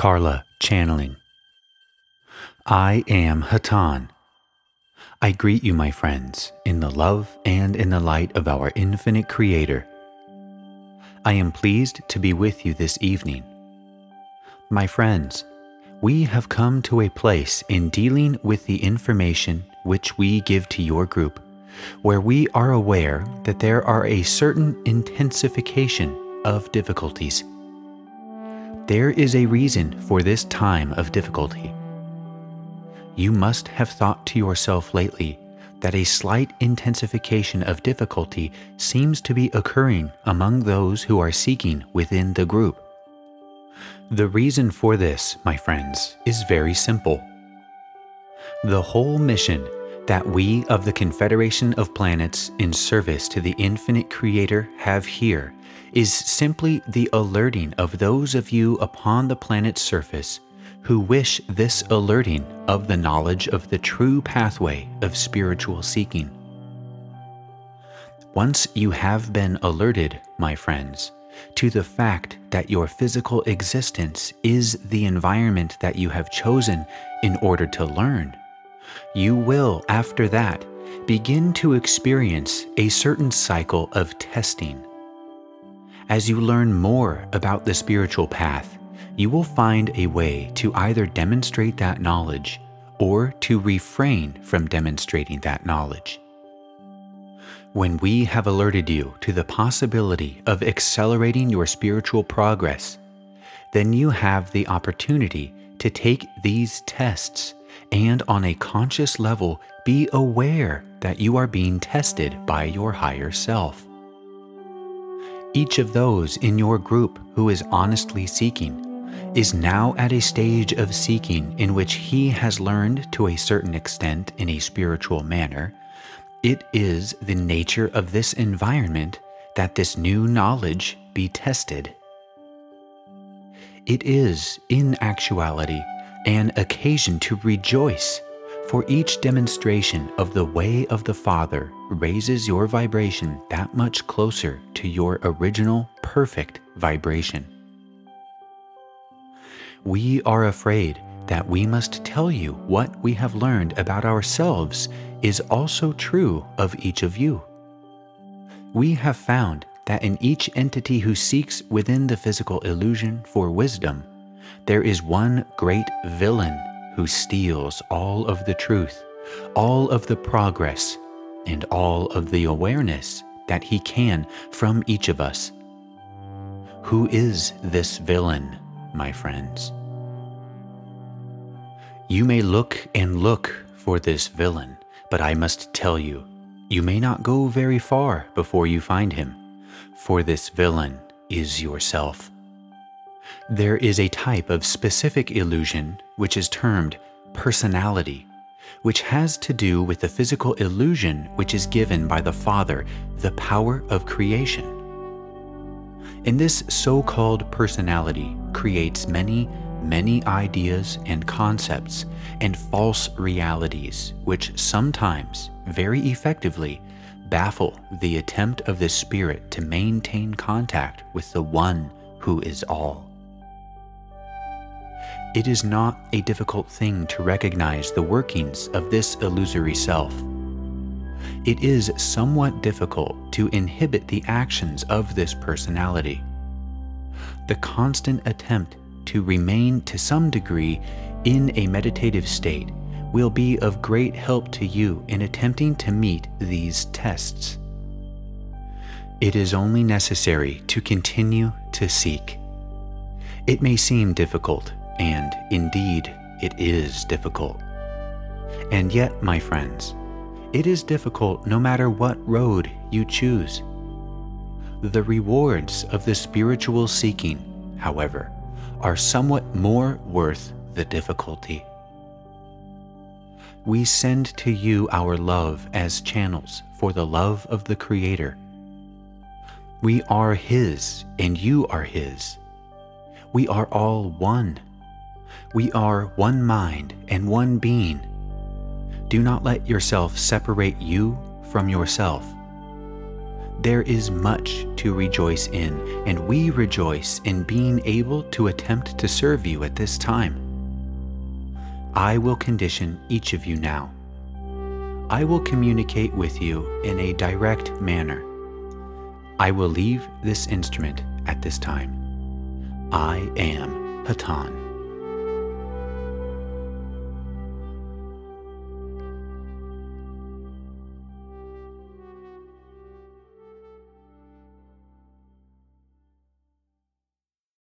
Carla channeling. I am Hatonn. I greet you, my friends, in the love and in the light of our infinite Creator. I am pleased to be with you this evening. My friends, we have come to a place in dealing with the information which we give to your group where we are aware that there are a certain intensification of difficulties. There is a reason for this time of difficulty. You must have thought to yourself lately that a slight intensification of difficulty seems to be occurring among those who are seeking within the group. The reason for this, my friends, is very simple. The whole mission that we of the Confederation of Planets in service to the infinite Creator have here is simply the alerting of those of you upon the planet's surface who wish this alerting of the knowledge of the true pathway of spiritual seeking. Once you have been alerted, my friends, to the fact that your physical existence is the environment that you have chosen in order to learn, you will, after that, begin to experience a certain cycle of testing. As you learn more about the spiritual path, you will find a way to either demonstrate that knowledge or to refrain from demonstrating that knowledge. When we have alerted you to the possibility of accelerating your spiritual progress, then you have the opportunity to take these tests and on a conscious level be aware that you are being tested by your higher self. Each of those in your group who is honestly seeking is now at a stage of seeking in which he has learned to a certain extent in a spiritual manner. It is the nature of this environment that this new knowledge be tested. It is, in actuality, an occasion to rejoice, for each demonstration of the way of the Father raises your vibration that much closer to your original perfect vibration. We are afraid that we must tell you what we have learned about ourselves is also true of each of you. We have found that in each entity who seeks within the physical illusion for wisdom, there is one great villain who steals all of the truth, all of the progress, and all of the awareness that he can from each of us. Who is this villain, my friends? You may look and look for this villain, but I must tell you, you may not go very far before you find him, for this villain is yourself. There is a type of specific illusion which is termed personality, which has to do with the physical illusion which is given by the Father, the power of creation. And this so called personality creates many, many ideas and concepts and false realities, which sometimes, very effectively, baffle the attempt of the Spirit to maintain contact with the One who is all. It is not a difficult thing to recognize the workings of this illusory self. It is somewhat difficult to inhibit the actions of this personality. The constant attempt to remain to some degree in a meditative state will be of great help to you in attempting to meet these tests. It is only necessary to continue to seek. It may seem difficult and indeed, it is difficult. And yet, my friends, it is difficult no matter what road you choose. The rewards of the spiritual seeking, however, are somewhat more worth the difficulty. We send to you our love as channels for the love of the Creator. We are His, and you are His. We are all one we are one mind and one being. Do not let yourself separate you from yourself. There is much to rejoice in, and we rejoice in being able to attempt to serve you at this time. I will condition each of you now. I will communicate with you in a direct manner. I will leave this instrument at this time. I am Hatonn.